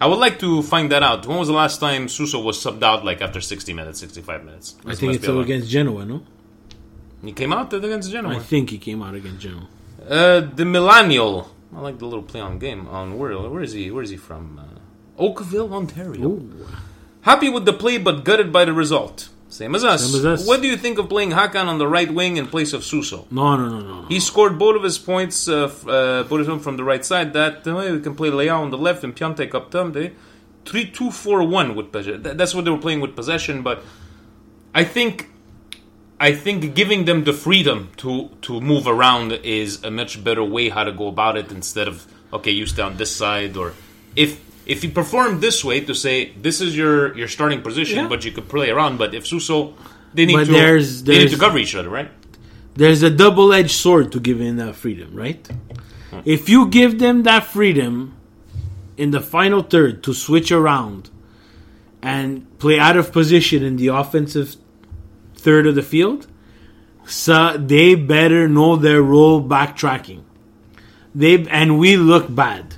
I would like to find that out. When was the last time Suso was subbed out like after 60 minutes, 65 minutes? I think it's be a lot. against Genoa, no? He came out against Genoa. I think he came out against Genoa. Uh, the Millennial. I like the little play on game. On where? Where is he? Where is he from? Uh, Oakville, Ontario. Happy with the play, but gutted by the result. Same as us. Same as us. What do you think of playing Hakan on the right wing in place of Suso? No, no, no, no. He scored both of his points, uh, uh, both of them from the right side. That uh, we can play Leao on the left and Piątek up top. They three two four one with possession. That's what they were playing with possession. But I think, I think giving them the freedom to to move around is a much better way how to go about it instead of okay, you stay on this side or if. If you perform this way to say this is your, your starting position, Yeah. but you could play around. But if Suso, they need But to there's- they need to cover each other, right? There's a double edged sword to giving that freedom, right? Hmm. If you give them that freedom in the final third to switch around and play out of position in the offensive third of the field, so they better know their role backtracking. They and we look bad.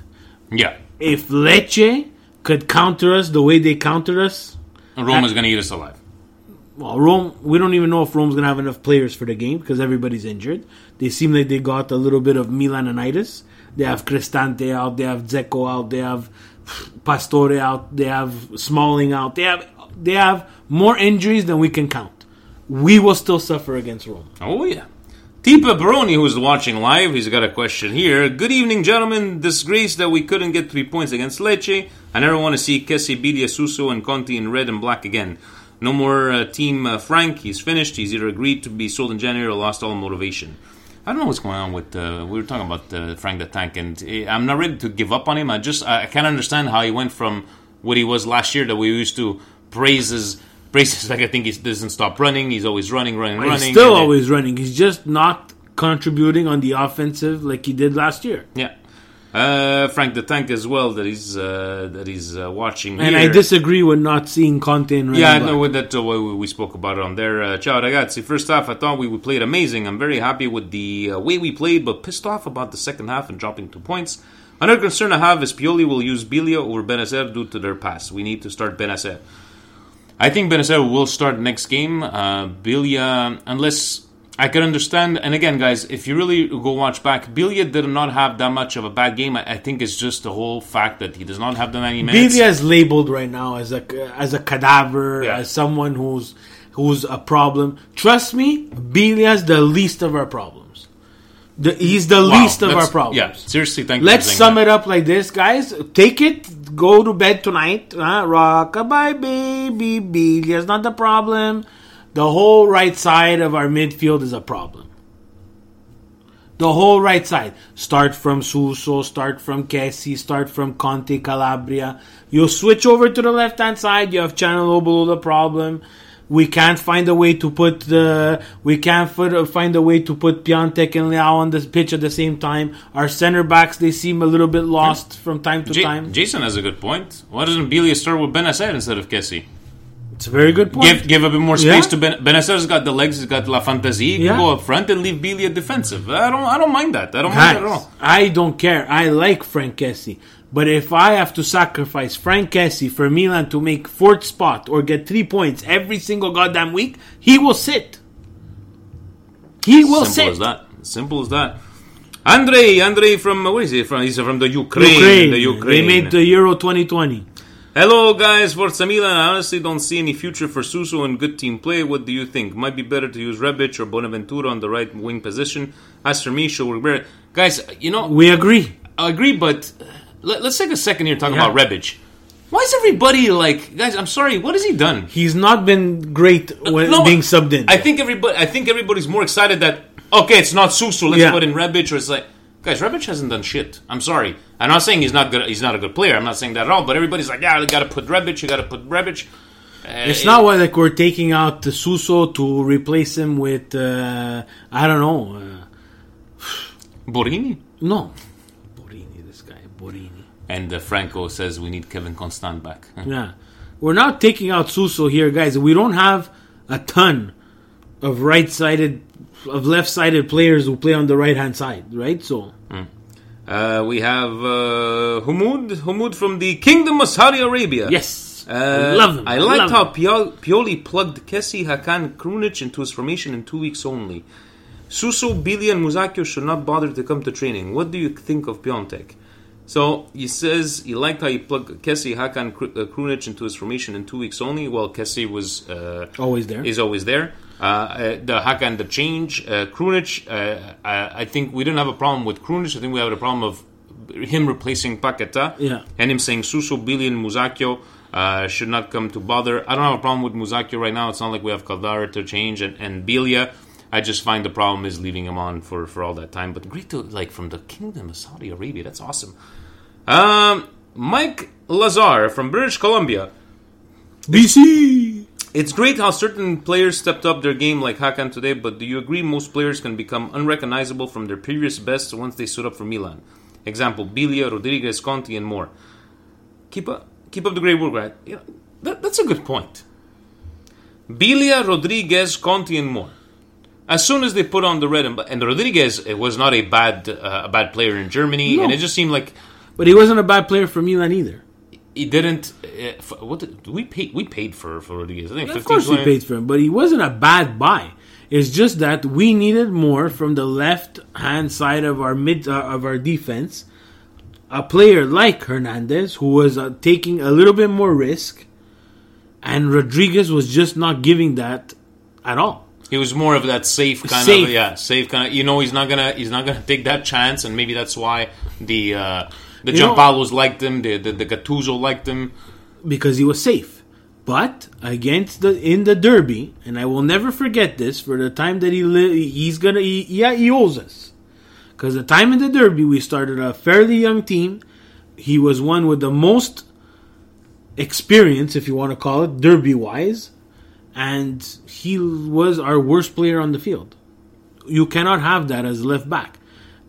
Yeah. If Lecce could counter us the way they countered us, Rome is going to eat us alive. well, Rome, we don't even know if Rome's going to have enough players for the game because everybody's injured. They seem like they got a little bit of Milanitis. They have Cristante out, they have Dzeko out, they have Pastore out, they have Smalling out. They have they have more injuries than we can count. We will still suffer against Rome. Oh, yeah. Tipa Baroni, who's watching live, he's got a question here. Good evening, gentlemen. Disgrace that we couldn't get three points against Lecce. I never want to see Kessie, Suso, and Conti in red and black again. No more uh, Team uh, Frank. He's finished. He's either agreed to be sold in January or lost all motivation. I don't know what's going on with. Uh, we were talking about uh, Frank the Tank, and uh, I'm not ready to give up on him. I just I can't understand how he went from what he was last year that we used to praise his his like I think he doesn't stop running. He's always running, running, running. He's still and then- always running. He's just not contributing on the offensive like he did last year. Yeah. Uh, Frank the Tank as well that he's uh, that he's uh, watching And here. I disagree with not seeing Conti in red Yeah, I know with that uh, we, we spoke about it on there. Uh, ciao ragazzi. First half, I thought we, we played amazing. I'm very happy with the uh, way we played, but pissed off about the second half and dropping two points. Another concern I have is Pioli will use Biglia over Bennacer due to their pass. We need to start Bennacer. I think Bennacer will start next game. Uh, Biglia, unless I can understand. And again, guys, if you really go watch back, Biglia did not have that much of a bad game. I, I think it's just the whole fact that he does not have the 90 minutes. Biglia is labeled right now as a as a cadaver, as someone who's who's a problem. Trust me, Biglia's the least of our problems. The, he's the Wow, least of our problems. Yeah, seriously, thank you. Let's sum that. it up like this, guys. Take it, go to bed tonight. Uh, rockabye, baby. Biglia's not the problem. The whole right side of our midfield is a problem. The whole right side. Start from Suso, start from Kessie, start from Conti, Calabria. You switch over to the left hand side, you have Çalhanoğlu the problem. We can't find a way to put the we can't find a way to put Piątek and Leao on the pitch at the same time. Our center backs they seem a little bit lost from time to Ja- time. Jason has a good point. Why doesn't Biglia start with Bennacer instead of Kessie? It's a very good point. Give give a bit more space Yeah. to Ben. Bennacer's got the legs, he's got La Fantasie. Yeah. can go up front and leave Biglia defensive. I don't I don't mind that. I don't mind that at all. I don't care. I like Frank Kessie. But if I have to sacrifice Frank Kessie for Milan to make fourth spot or get three points every single goddamn week, he will sit. He will Simple sit. Simple as that. Simple as that. Andre, Andre from where is he from? He's from the Ukraine. Ukraine. The Ukraine. They made the Euro 2020. Hello, guys. Forza Milan. I honestly don't see any future for Suso in good team play. What do you think? Might be better to use Rebic or Bonaventura on the right wing position. As for me, she'll work better. Guys, you know. We agree. I agree, but let, us take a second here talking Yeah. about Rebic. Why is everybody like, guys? I'm sorry. What has he done? He's not been great when No, being subbed in. I think everybody. I think everybody's more excited that okay, it's not Suso. Let's Yeah. put in Rebic. Or it's like, guys, Rebic hasn't done shit. I'm sorry. I'm not saying he's not good. He's not a good player. I'm not saying that at all. But everybody's like, yeah, you got to put Rebic. You got to put Rebic. Uh, It's not like we're taking out Suso to replace him with uh, I don't know. Uh, Borini. no, Borini. This guy Borini. And uh, Franco says we need Kevin Constant back. Yeah, we're not taking out Suso here, guys. We don't have a ton of right-sided, of left-sided players who play on the right-hand side, right? So Uh, we have uh, Humud, Humud from the Kingdom of Saudi Arabia. Yes, uh, I love him. I I liked how Piol- Pioli plugged Kessie, Hakan, Krunic into his formation in two weeks only. Suso, Biglia, and Musacchio should not bother to come to training. What do you think of Piątek? So he says he liked how he plugged Kessie Hakan uh, Krunic into his formation in two weeks only. Well, Kessie was uh, Always there. Is always there. Uh, uh, the Hakan the change. Uh, Krunic. Uh, I, I think we didn't have a problem with Krunic. I think we had a problem of him replacing Paqueta. Yeah. And him saying Suso, Biglia, and Musacchio uh, should not come to bother. I don't have a problem with Musacchio right now. It's not like we have Caldara to change and, and Biglia. I just find the problem is leaving him on for, for all that time. But great to like from the Kingdom of Saudi Arabia. That's awesome. Um, Mike Lazar from British Columbia. BC. It's great how certain players stepped up their game like Hakan today, but do you agree most players can become unrecognizable from their previous best once they stood up for Milan? Example, Biglia, Rodriguez, Conti, and more. Keep up, keep up the great work, right? You know, that, that's a good point. Biglia, Rodriguez, Conti, and more. As soon as they put on the red and, and Rodriguez it was not a bad uh, a bad player in Germany, No. and it just seemed like But he wasn't a bad player for Milan either. he didn't. Uh, f- what did, we paid? We paid for for Rodriguez. I think Of 15, course, we paid for him, but he wasn't a bad buy. It's just that we needed more from the left hand side of our mid uh, of our defense. A player like Hernandez, who was uh, taking a little bit more risk, and Rodriguez was just not giving that at all. He was more of that safe kind Safe. of yeah, safe kind of. You know, he's not gonna he's not gonna take that chance, and maybe that's why the uh, the Giampaolos liked him, the the, the Gattuso liked him. because he was safe. But against the in the derby, and I will never forget this for the time that he li- he's gonna he, yeah he owes us because the time in the derby we started a fairly young team. He was one with the most experience, if you want to call it, derby wise, and he was our worst player on the field. You cannot have that as left back.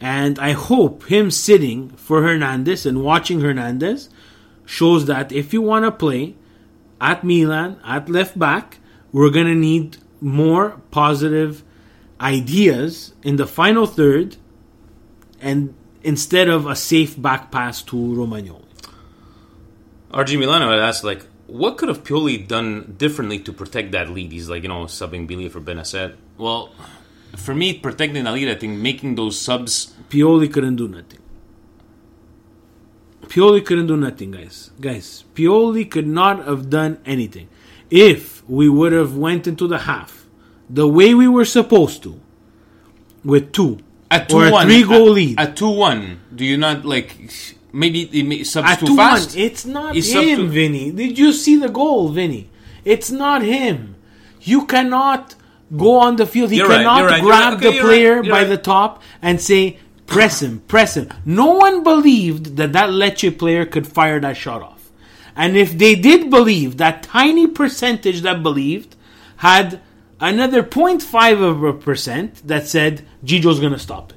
And I hope him sitting for Hernandez and watching Hernandez shows that if you want to play at Milan, at left back, we're going to need more positive ideas in the final third and instead of a safe back pass to Romagnoli. RG Milano had asked like, what could have Pioli done differently to protect that lead? He's like, you know, subbing Biglia for Bennacer. Well, for me, protecting the lead, I think making those subs. Pioli couldn't do nothing. Pioli couldn't do nothing, guys. Guys, Pioli could not have done anything. If we would have went into the half the way we were supposed to, with two At two or a one, three goal at, lead, At two one, do you not like? Maybe he ma- subs too fast. It's not He him, too- Vinny. Did you see the goal, Vinny? It's not him. You cannot go on the field. He You're cannot right, grab right. Okay, the player right, by the top and say, press him, press him. No one believed that that Lecce player could fire that shot off. And if they did believe, that tiny percentage that believed had another 0.5 of a percent that said Gigio's going to stop it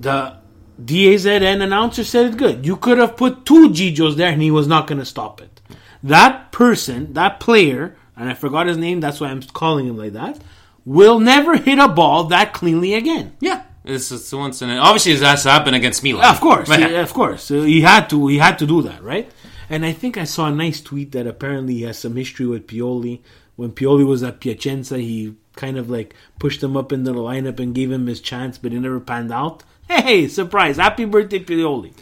the DAZN announcer said it good. You could have put two Gigios there and he was not going to stop it. That person, that player, and I forgot his name, that's why I'm calling him like that, will never hit a ball that cleanly again. Yeah, it's, it's once in a, obviously it has to happen against Milan. Of course, yeah, of course. So he had to. He had to do that, right? And I think I saw a nice tweet that apparently he has some history with Pioli. When Pioli was at Piacenza, he kind of like pushed him up into the lineup and gave him his chance, but it never panned out. Hey, surprise! Happy birthday, Pioli!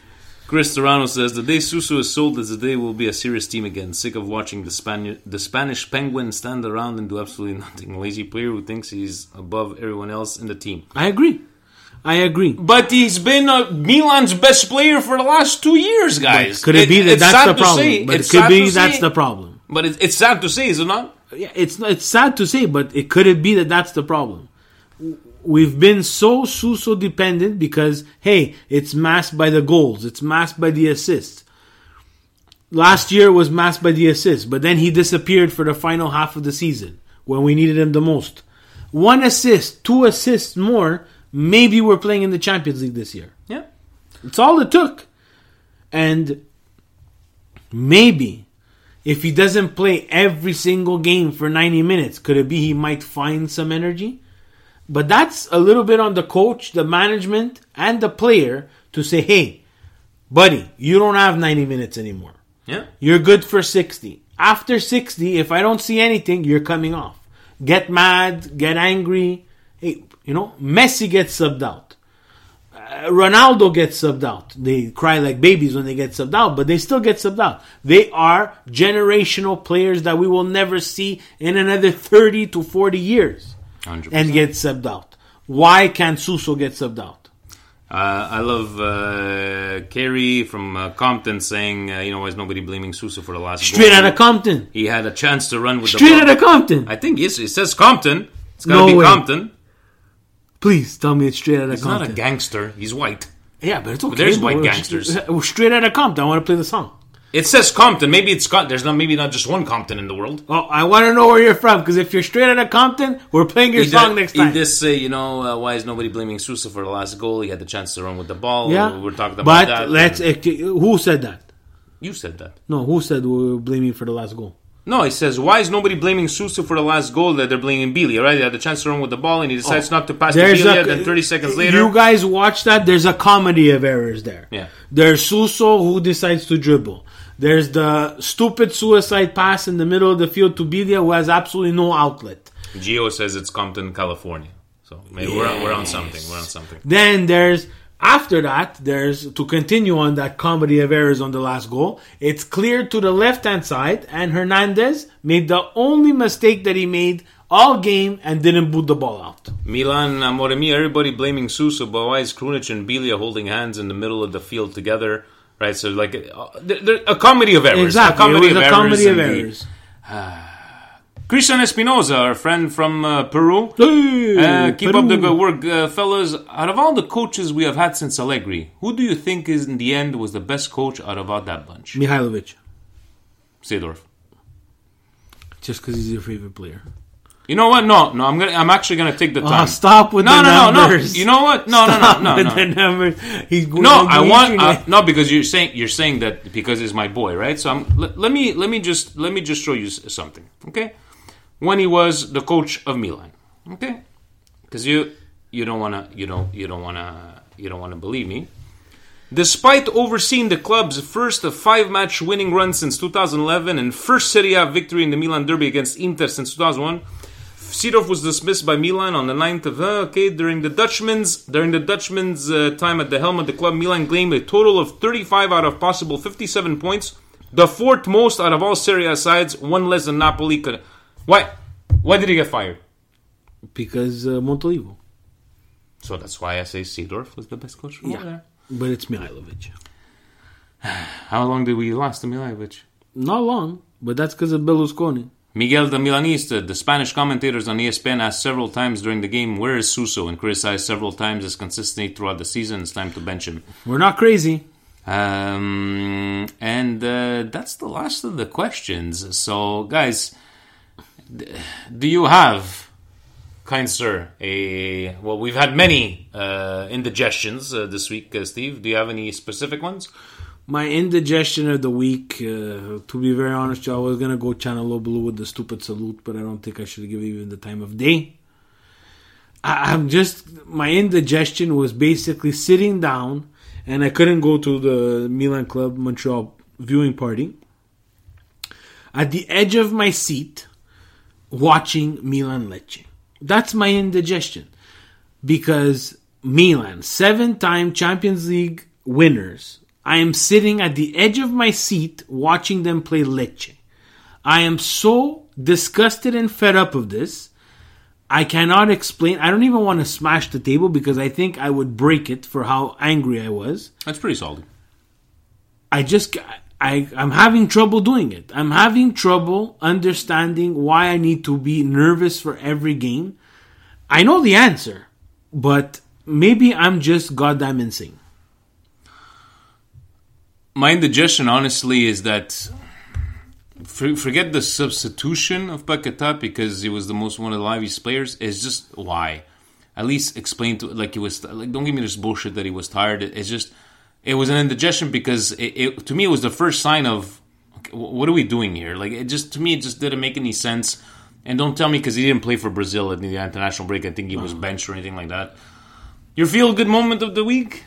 Chris Serrano says the day Suso is sold is the day we'll be a serious team again. Sick of watching the Spanish the Spanish Penguin stand around and do absolutely nothing. Lazy player who thinks he's above everyone else in the team. I agree. I agree. But he's been uh, Milan's best player for the last two years, guys. But could it, be that that's the problem? say. But it could be that's say. the problem. But it, it's sad to say, is it not? Yeah, it's it's sad to say, but it could it be that that's the problem. We've been so so so dependent because hey, it's masked by the goals, it's masked by the assists. Last year was masked by the assists, but then he disappeared for the final half of the season when we needed him the most. One assist, two assists more, maybe we're playing in the Champions League this year. Yeah. It's all it took. And maybe if he doesn't play every single game for 90 minutes, could it be he might find some energy? But that's a little bit on the coach, the management, and the player to say, hey, buddy, you don't have 90 minutes anymore. Yeah. You're good for 60. After 60, if I don't see anything, you're coming off. Get mad, get angry. Hey, you know, Messi gets subbed out. Uh, Ronaldo gets subbed out. They cry like babies when they get subbed out, but they still get subbed out. They are generational players that we will never see in another 30 to 40 years 100%. and get subbed out. Why can't Suso get subbed out? Uh, I love uh, Kerry from uh, Compton saying, uh, you know, why is nobody blaming Suso for the last Straight goal? out of Compton. He had a chance to run with Straight the ball. out of Compton. I think yes, it says Compton. It's gotta No be way. Compton. Please tell me it's straight out of Compton. He's Compton. not a gangster. He's white. yeah, but it's okay. There's bro. white It's- gangsters. it's- Straight out of Compton. I want to play the song. It says Compton. Maybe it's got. There's not. Maybe not just one Compton in the world. Oh, I want to know where you're from because if you're straight out of Compton, we're playing your song next time. He did say, you know, uh, why is nobody blaming Suso for the last goal? He had the chance to run with the ball. yeah, we're talking about but that. let's. uh, who said that? You said that. No, who said we were blaming for the last goal? No, he says, why is nobody blaming Suso for the last goal that they're blaming Biglia? Right? He had the chance to run with the ball and he oh. decides not to pass to Oh. Biglia. a- then 30 seconds later. You guys watch that? There's a comedy of errors there. Yeah. There's Suso who decides to dribble. There's the stupid suicide pass in the middle of the field to Biglia who has absolutely no outlet. Gio says it's Compton, California. So maybe we're, on, we're on something. We're on something. Then there's after that, there's to continue on that comedy of errors on the last goal. It's cleared to the left hand side, and Hernandez made the only mistake that he made all game and didn't boot the ball out. Milan Moremi, everybody blaming Suso, but why is Krunic and Biglia holding hands in the middle of the field together? Right, so like uh, they're, they're- a comedy of errors. Exactly, a comedy it was of a errors. comedy of errors. Christian Espinoza, our friend from uh, Peru. Hey, Uh, keep Peru. up the good work, uh, fellas. Out of all the coaches we have had since Allegri, who do you think is in the end was the best coach out of all that bunch? Mihailovic, Seedorf. just because he's your favorite player. You know what? No, no. I'm gonna. I'm actually gonna take the Oh, time. stop with no, the no, numbers. No, no, You know what? No, Stop no, no, with no, the no. numbers. He's going No, I want uh, no because you're saying you're saying that because he's my boy, right? So I'm, let, let me let me just let me just show you something, okay? When he was the coach of Milan, okay? Because you you don't wanna you don't you don't wanna you don't wanna believe me. Despite overseeing the club's first five match winning run since 2011 and first Serie A victory in the Milan Derby against Inter since 2001, Seedorf was dismissed by Milan on the 9th of uh, okay during the Dutchman's during the Dutchman's uh, time at the helm of the club. Milan claimed a total of 35 out of possible 57 points, the fourth most out of all Serie A sides, one less than Napoli. Could. Why? Why did he get fired? because uh, Montolivo. So that's why I say Seedorf was the best coach. from Yeah, there. but it's Mihailovic. How long did we last to Mihailovic? Not long, but that's because of Berlusconi. Miguel the Milanista, the Spanish commentators on ESPN asked several times during the game, where is Suso? And criticized several times as consistency throughout the season. It's time to bench him. We're not crazy. Um, and uh, that's the last of the questions. So, guys, do you have, kind sir, a. Well, we've had many uh, indigestions uh, this week, uh, Steve. Do you have any specific ones? My indigestion of the week, uh, to be very honest, I was gonna go Çalhanoğlu with the stupid salute, but I don't think I should give even the time of day. I, I'm just my indigestion was basically sitting down, and I couldn't go to the Milan Club Montreal viewing party. At the edge of my seat, watching Milan Lecce. That's my indigestion because Milan, seven-time Champions League winners. I am sitting at the edge of my seat watching them play Lecce. I am so disgusted and fed up of this. I cannot explain. I don't even want to smash the table because I think I would break it for how angry I was. That's pretty solid. I just I I'm having trouble doing it. I'm having trouble understanding why I need to be nervous for every game. I know the answer, but maybe I'm just goddamn insane. My indigestion, honestly, is that for, forget the substitution of Paqueta because he was the most one of the liveliest players. It's just why. At least explain to like he was like. Don't give me this bullshit that he was tired. It's just it was an indigestion because it, it to me it was the first sign of okay, what are we doing here? Like it just to me it just didn't make any sense. And don't tell me because he didn't play for Brazil at the international break. I think he was benched or anything like that. Your feel good moment of the week?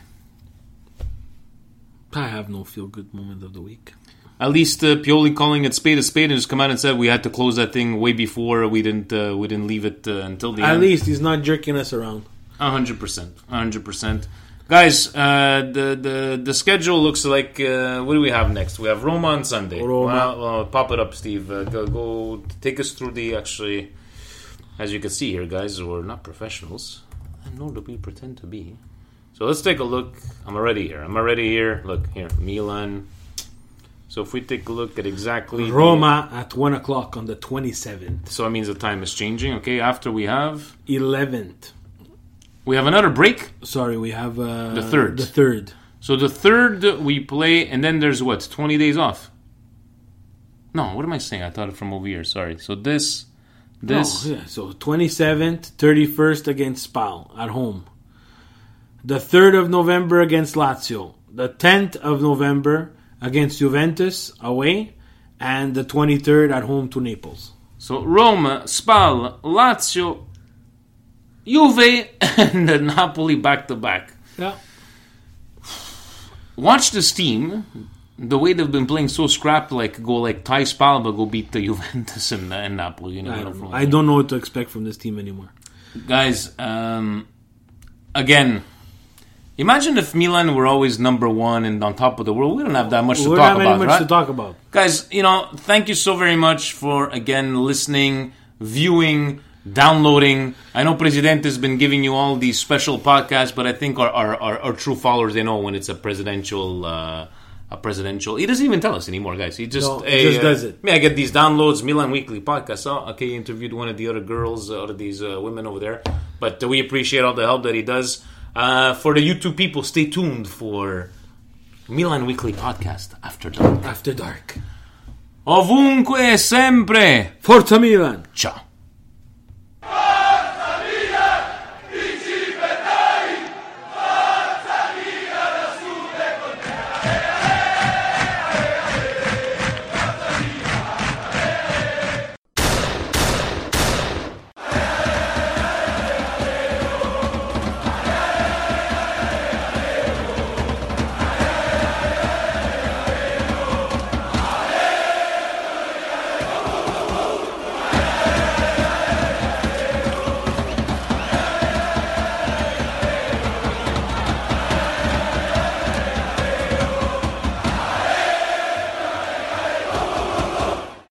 I have no feel good moment of the week. At least uh, Pioli calling it spade a spade and just come out and said we had to close that thing way before we didn't uh, we didn't leave it uh, until the end. At end. least he's not jerking us around. hundred percent, hundred percent. Guys, uh, the, the the schedule looks like uh, what do we have next? We have Roma on Sunday. Roma. Well, well, pop it up, Steve. Uh, go, go take us through the actually. As you can see here, guys, we're not professionals, and nor do we pretend to be. So let's take a look. I'm already here. I'm already here. Look here, Milan. So if we take a look at exactly the- Roma at 1 o'clock on the 27th. so it means the time is changing. Okay, after we have 11th. We have another break. Sorry, we have uh, The third. The third. So the third we play, and then there's what twenty days off. No, what am I saying? I thought it from over here. Sorry. So this, this, No, yeah, so 27th, 31st against Spal at home. The 3rd of November against Lazio. The 10th of November against Juventus away. And the 23rd at home to Naples. so Roma, Spal, Lazio, Juve, and Napoli back to back. Yeah. Watch this team. The way they've been playing so scrapped, like go like Thai Spal, but go beat the Juventus and, and Napoli. You know, I don't, know. I don't know what to expect from this team anymore. guys um again imagine if milan were always number one and on top of the world we don't have that much to We don't talk have about much right? to talk about. guys you know thank you so very much for again listening viewing downloading i know president has been giving you all these special podcasts but i think our, our, our, our true followers they know when it's a presidential uh a presidential. He doesn't even tell us anymore, guys. He just No, he just uh, does it. Me, I get these downloads. Milan Weekly podcast. Oh, okay, he interviewed one of the other girls, uh, of these uh, women over there. But uh, we appreciate all the help that he does. Uh, for the YouTube people, stay tuned for Milan Weekly podcast after dark. After dark. Ovunque sempre. Forza Milan! Ciao.